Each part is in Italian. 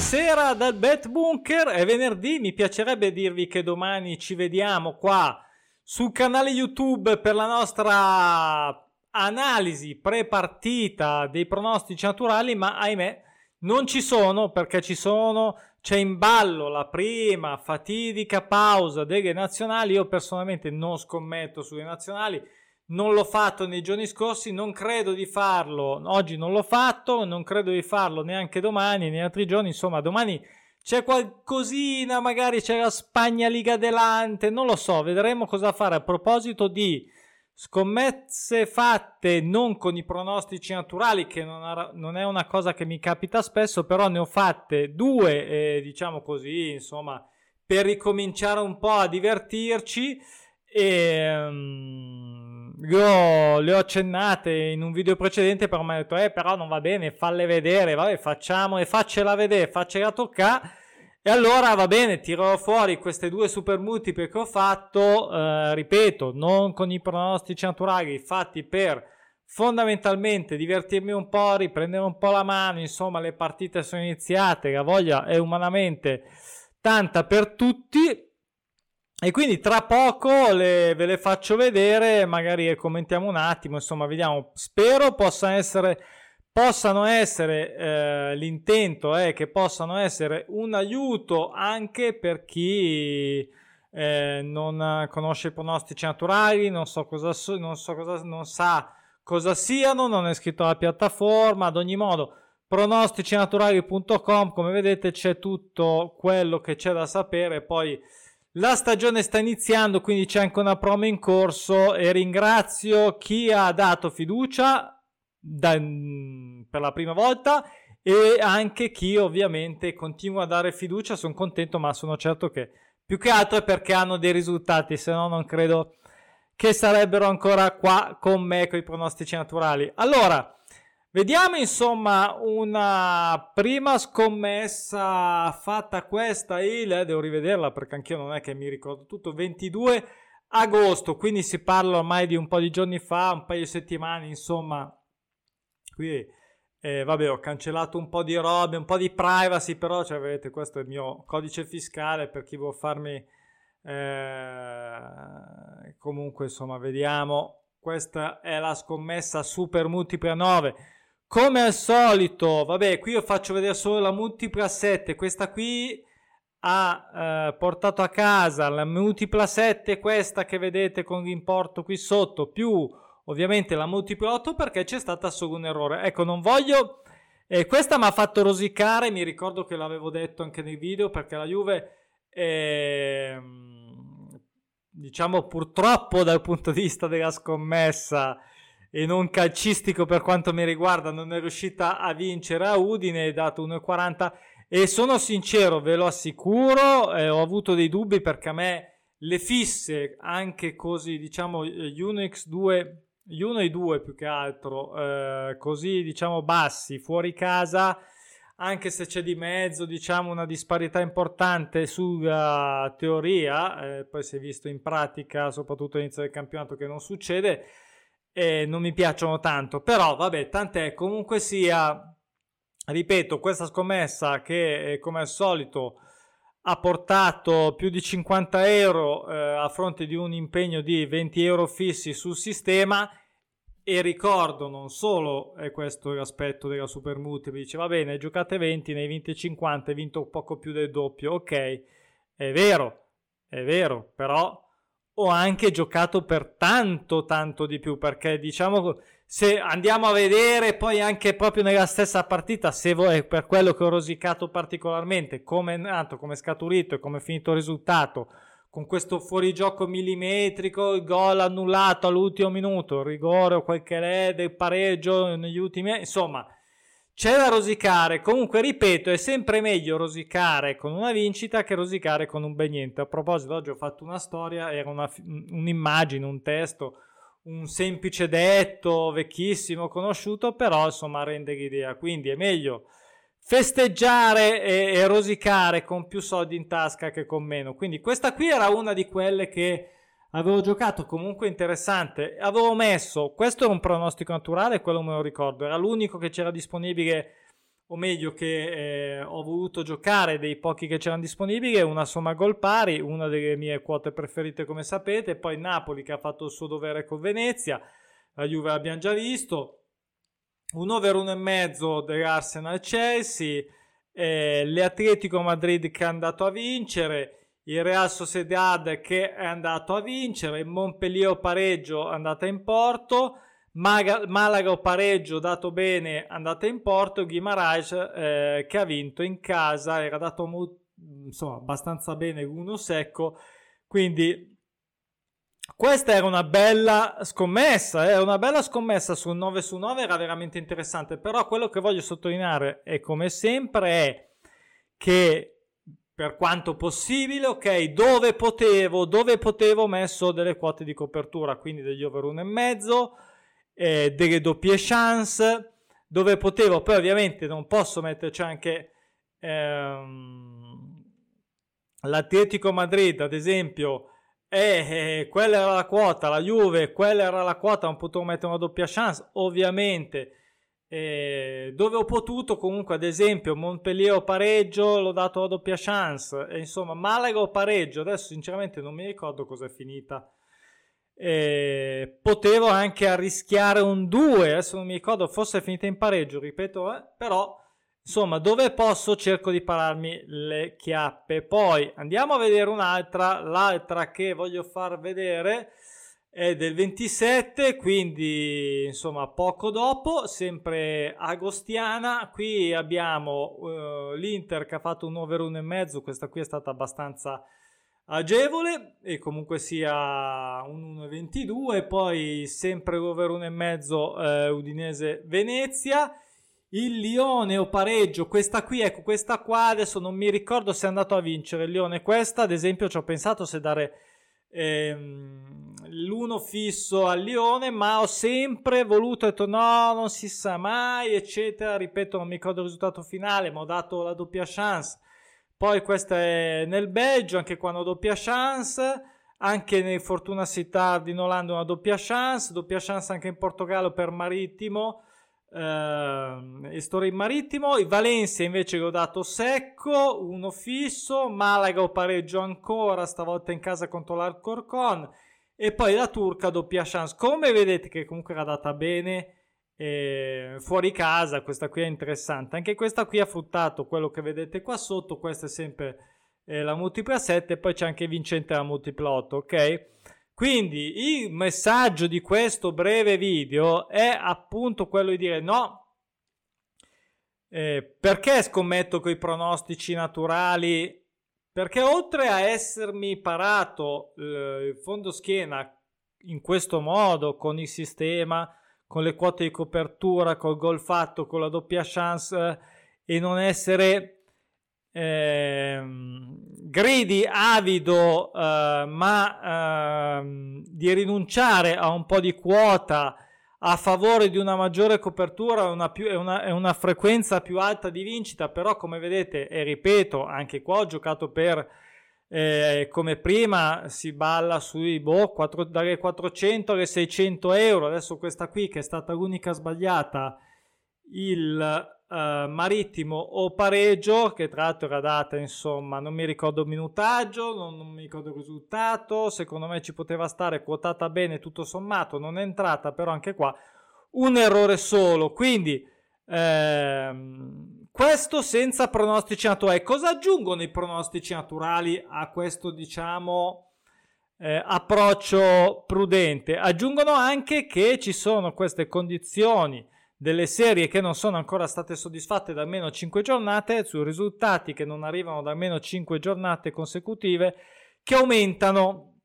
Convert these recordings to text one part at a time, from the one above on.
Buonasera dal Bet Bunker, è venerdì, mi piacerebbe dirvi che domani ci vediamo qua sul canale YouTube per la nostra analisi pre-partita dei pronostici naturali, ma ahimè non ci sono perché ci sono, c'è in ballo la prima fatidica pausa delle nazionali. Io personalmente non scommetto sulle nazionali, non l'ho fatto nei giorni scorsi, non credo di farlo, oggi non l'ho fatto, non credo di farlo neanche domani, né altri giorni, insomma domani c'è qualcosina, magari c'è la Spagna Liga Delante, non lo so, vedremo cosa fare. A proposito di scommesse fatte non con i pronostici naturali, che non, è una cosa che mi capita spesso, però ne ho fatte due, eh, diciamo così, insomma, per ricominciare un po' a divertirci. E um, io le ho accennate in un video precedente, però mi ha detto, eh, però non va bene, falle vedere, vabbè, facciamo e faccela vedere, faccela toccare e allora va bene, tirerò fuori queste due super multiple che ho fatto, eh, ripeto, non con i pronostici naturali, fatti per fondamentalmente divertirmi un po', riprendere un po' la mano, insomma le partite sono iniziate, la voglia è umanamente tanta per tutti e quindi tra poco le, ve le faccio vedere, magari commentiamo un attimo, insomma vediamo, spero possa essere possano essere, eh, l'intento è che possano essere un aiuto anche per chi eh, non conosce i pronostici naturali, non, so cosa, non, so cosa, non sa cosa siano, non è iscritto alla piattaforma, ad ogni modo pronosticinaturali.com come vedete c'è tutto quello che c'è da sapere. Poi la stagione sta iniziando quindi c'è anche una promo in corso e ringrazio chi ha dato fiducia da, mm, per la prima volta e anche chi ovviamente continua a dare fiducia. Sono contento, ma sono certo che più che altro è perché hanno dei risultati, se no non credo che sarebbero ancora qua con me con i pronostici naturali. Allora, vediamo insomma una prima scommessa fatta questa il, eh, devo rivederla perché anch'io non è che mi ricordo tutto, 22 agosto, quindi si parla ormai di un po' di giorni fa, un paio di settimane, insomma, qui eh, vabbè ho cancellato un po' di robe, un po' di privacy, però cioè, vedete questo è il mio codice fiscale per chi vuole farmi eh, comunque insomma vediamo. Questa è la scommessa super multipla 9 come al solito vabbè qui io faccio vedere solo la multipla 7 questa qui ha eh, portato a casa la multipla 7 questa che vedete con l'importo qui sotto più ovviamente la multipla 8 perché c'è stato solo un errore. Ecco, non voglio... Eh, questa mi ha fatto rosicare, mi ricordo che l'avevo detto anche nei video, perché la Juve, eh, diciamo purtroppo dal punto di vista della scommessa e non calcistico per quanto mi riguarda, non è riuscita a vincere a Udine, dato 1,40 e sono sincero, ve lo assicuro, eh, ho avuto dei dubbi perché a me le fisse, anche così, diciamo, Unix 2 gli 1 e i 2 più che altro, eh, così diciamo bassi, fuori casa, anche se c'è di mezzo diciamo una disparità importante sulla teoria, eh, poi si è visto in pratica, soprattutto all'inizio del campionato, che non succede, e non mi piacciono tanto, però vabbè, tant'è, comunque sia, ripeto, questa scommessa che come al solito ha portato più di 50 euro eh, a fronte di un impegno di 20 euro fissi sul sistema. E ricordo non solo è questo l'aspetto della Super Multi, dice va bene, giocate 20, ne hai vinte 50, hai vinto poco più del doppio, ok, è vero, è vero, però ho anche giocato per tanto tanto di più perché diciamo se andiamo a vedere poi anche proprio nella stessa partita se vuoi per quello che ho rosicato particolarmente come è nato come è scaturito e come è finito il risultato. Con questo fuorigioco millimetrico, il gol annullato all'ultimo minuto, il rigore o quel che è del pareggio negli ultimi insomma c'è da rosicare. Comunque ripeto è sempre meglio rosicare con una vincita che rosicare con un ben niente. A proposito oggi ho fatto una storia era una, un'immagine un testo un semplice detto vecchissimo conosciuto però insomma rende l'idea. Quindi è meglio festeggiare e, e, rosicare con più soldi in tasca che con meno. Quindi questa qui era una di quelle che avevo giocato comunque interessante. Avevo messo, questo era un pronostico naturale, quello me lo ricordo, era l'unico che c'era disponibile o meglio che eh, ho voluto giocare dei pochi che c'erano disponibili, una somma gol pari, una delle mie quote preferite come sapete, poi Napoli che ha fatto il suo dovere con Venezia, la Juve l'abbiamo già visto, un over 1,5 dell'Arsenal Chelsea, eh, l'Atletico Madrid che è andato a vincere, il Real Sociedad che è andato a vincere, il Montpellier pareggio andata in porto, Maga, Malaga pareggio dato bene andata in porto, Guimarães eh, che ha vinto in casa, era dato insomma abbastanza bene uno secco, quindi questa era una bella scommessa, era eh? una bella scommessa sul 9 su 9, era veramente interessante, però quello che voglio sottolineare è come sempre è che per quanto possibile, ok, dove potevo, dove potevo ho messo delle quote di copertura, quindi degli over 1,5, eh, delle doppie chance, dove potevo, poi ovviamente non posso metterci anche ehm, l'Atletico Madrid, ad esempio, eh, eh, quella era la quota, la Juve, quella era la quota, non potevo mettere una doppia chance, ovviamente. Eh, dove ho potuto comunque ad esempio Montpellier o pareggio l'ho dato la doppia chance e insomma Malaga o pareggio. Adesso sinceramente non mi ricordo cosa è finita. Eh, potevo anche arrischiare un 2 adesso non mi ricordo forse è finita in pareggio ripeto eh, però insomma dove posso cerco di pararmi le chiappe. Poi andiamo a vedere un'altra l'altra che voglio far vedere è del 27, quindi insomma poco dopo, sempre Agostiana. Qui abbiamo uh, l'Inter che ha fatto un over 1,5, questa qui è stata abbastanza agevole e comunque sia un 1,22, poi sempre over 1,5 eh, Udinese Venezia. Il Lione o pareggio, questa qui, ecco, questa qua adesso non mi ricordo se è andato a vincere il Lione. Questa, ad esempio, ci ho pensato se dare ehm, l'uno fisso al Lione, ma ho sempre voluto, detto no, non si sa mai, eccetera. Ripeto, non mi ricordo il risultato finale, ma ho dato la doppia chance. Poi questa è nel Belgio, anche quando doppia chance. Anche nel Fortuna Sittard in Olanda una doppia chance, doppia chance anche in Portogallo per Marittimo eh, Estoril Marittimo, il Valencia invece l'ho dato secco, uno fisso, Malaga o pareggio ancora, stavolta in casa contro l'Alcorcon. E poi la Turca doppia chance, come vedete che comunque era data bene eh, fuori casa, questa qui è interessante, anche questa qui ha fruttato quello che vedete qua sotto, questa è sempre eh, la multipla 7 poi c'è anche vincente la multipla 8, ok? Quindi il messaggio di questo breve video è appunto quello di dire no, eh, perché scommetto con i pronostici naturali? Perché oltre a essermi parato eh, il fondo schiena in questo modo, con il sistema, con le quote di copertura, col gol fatto, con la doppia chance eh, e non essere eh, gridi avido eh, ma eh, di rinunciare a un po' di quota a favore di una maggiore copertura e una, una, una, frequenza più alta di vincita però come vedete e ripeto anche qua ho giocato per eh, come prima si balla sui boh, 4, dalle 400 alle 600 euro. Adesso questa qui che è stata l'unica sbagliata il uh, marittimo o pareggio, che tra l'altro era data, insomma, non mi ricordo il minutaggio, non, non, mi ricordo il risultato, secondo me ci poteva stare quotata bene tutto sommato, non è entrata, però anche qua un errore solo, quindi ehm, questo senza pronostici naturali. Cosa aggiungono i pronostici naturali a questo, diciamo... Eh, approccio prudente aggiungono anche che ci sono queste condizioni delle serie che non sono ancora state soddisfatte da almeno 5 giornate, su risultati che non arrivano da almeno 5 giornate consecutive, che aumentano,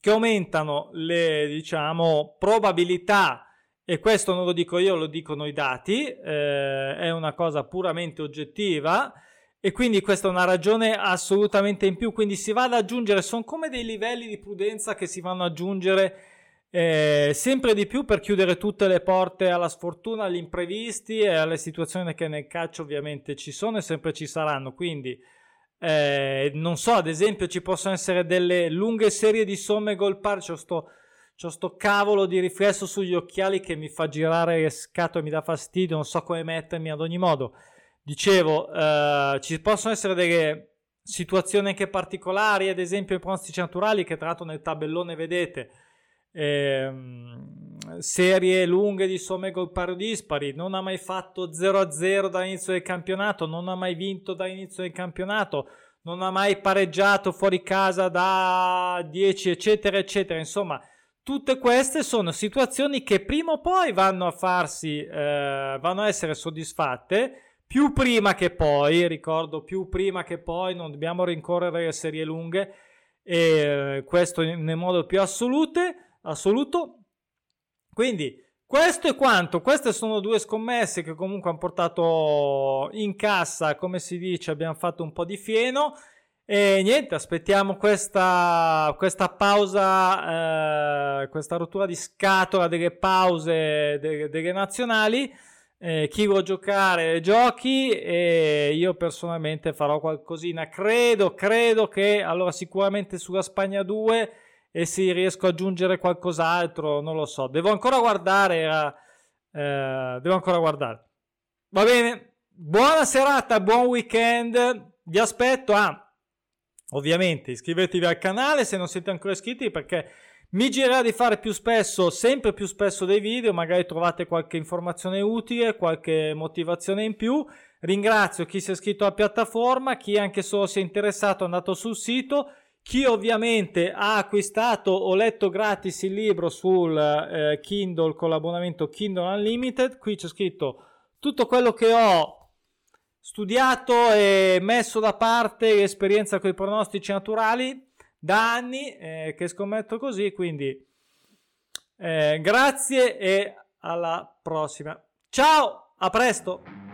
che aumentano le diciamo, probabilità, e questo non lo dico io, lo dicono i dati, eh, è una cosa puramente oggettiva. E quindi questa è una ragione assolutamente in più. Quindi si va ad aggiungere, sono come dei livelli di prudenza che si vanno ad aggiungere eh, sempre di più per chiudere tutte le porte alla sfortuna, agli imprevisti e alle situazioni che nel calcio ovviamente ci sono e sempre ci saranno. Quindi, eh, non so, ad esempio, ci possono essere delle lunghe serie di somme gol par. C'ho sto, C'ho sto cavolo di riflesso sugli occhiali che mi fa girare le scatole, mi dà fastidio, non so come mettermi ad ogni modo. Dicevo, eh, ci possono essere delle situazioni anche particolari, ad esempio i pronostici naturali che tra l'altro nel tabellone vedete, eh, serie lunghe di somme gol pari dispari, non ha mai fatto 0-0 dall'inizio del campionato, non ha mai vinto dall'inizio del campionato, non ha mai pareggiato fuori casa da 10 eccetera eccetera, insomma Tutte queste sono situazioni che prima o poi vanno a farsi, eh, vanno a essere soddisfatte, più prima che poi, ricordo, più prima che poi, non dobbiamo rincorrere le serie lunghe, e eh, questo nel modo più assolute, assoluto. Quindi, questo è quanto. Queste sono due scommesse che comunque hanno portato in cassa, come si dice, abbiamo fatto un po' di fieno. E niente, aspettiamo questa, questa pausa, eh, questa rottura di scatola delle pause delle, delle nazionali. Eh, chi vuole giocare giochi e io personalmente farò qualcosina. Credo, credo che allora sicuramente sulla Spagna 2 e se riesco ad aggiungere qualcos'altro, non lo so. Devo ancora guardare. Eh, devo ancora guardare. Va bene. Buona serata, buon weekend. Vi aspetto. Ah, Ovviamente iscrivetevi al canale se non siete ancora iscritti perché mi girerà di fare più spesso, sempre più spesso dei video, magari trovate qualche informazione utile, qualche motivazione in più. Ringrazio chi si è iscritto alla piattaforma, chi anche solo si è interessato è andato sul sito, chi ovviamente ha acquistato o letto gratis il libro sul eh, Kindle con l'abbonamento Kindle Unlimited, qui c'è scritto tutto quello che ho studiato e messo da parte l'esperienza con i pronostici naturali da anni eh, che scommetto così, quindi eh, grazie e alla prossima. Ciao, a presto!